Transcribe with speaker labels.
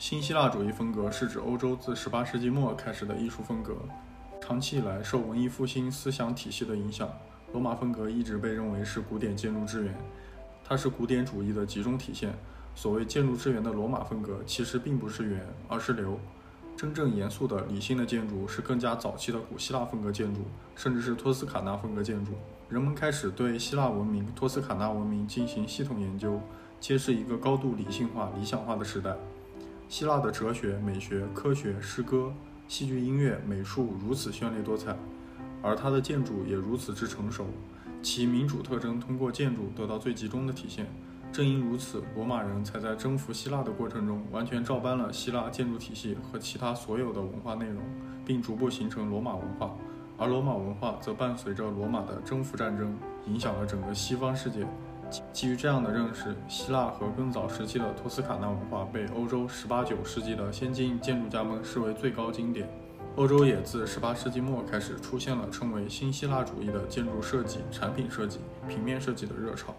Speaker 1: 新希腊主义风格是指欧洲自18世纪末开始的艺术风格，长期以来受文艺复兴思想体系的影响，罗马风格一直被认为是古典建筑之源，它是古典主义的集中体现。所谓建筑之源的罗马风格，其实并不是源，而是流。真正严肃的、理性的建筑是更加早期的古希腊风格建筑，甚至是托斯卡纳风格建筑。人们开始对希腊文明、托斯卡纳文明进行系统研究，揭示一个高度理性化、理想化的时代。希腊的哲学、美学、科学、诗歌、戏剧、音乐、美术如此绚丽多彩，而它的建筑也如此之成熟，其民主特征通过建筑得到最集中的体现。正因如此，罗马人才在征服希腊的过程中完全照搬了希腊建筑体系和其他所有的文化内容，并逐步形成罗马文化。而罗马文化则伴随着罗马的征服战争，影响了整个西方世界。基于这样的认识，希腊和更早时期的托斯卡纳文化被欧洲十八九世纪的先进建筑家们视为最高经典。欧洲也自十八世纪末开始出现了称为新希腊主义的建筑设计、产品设计、平面设计的热潮。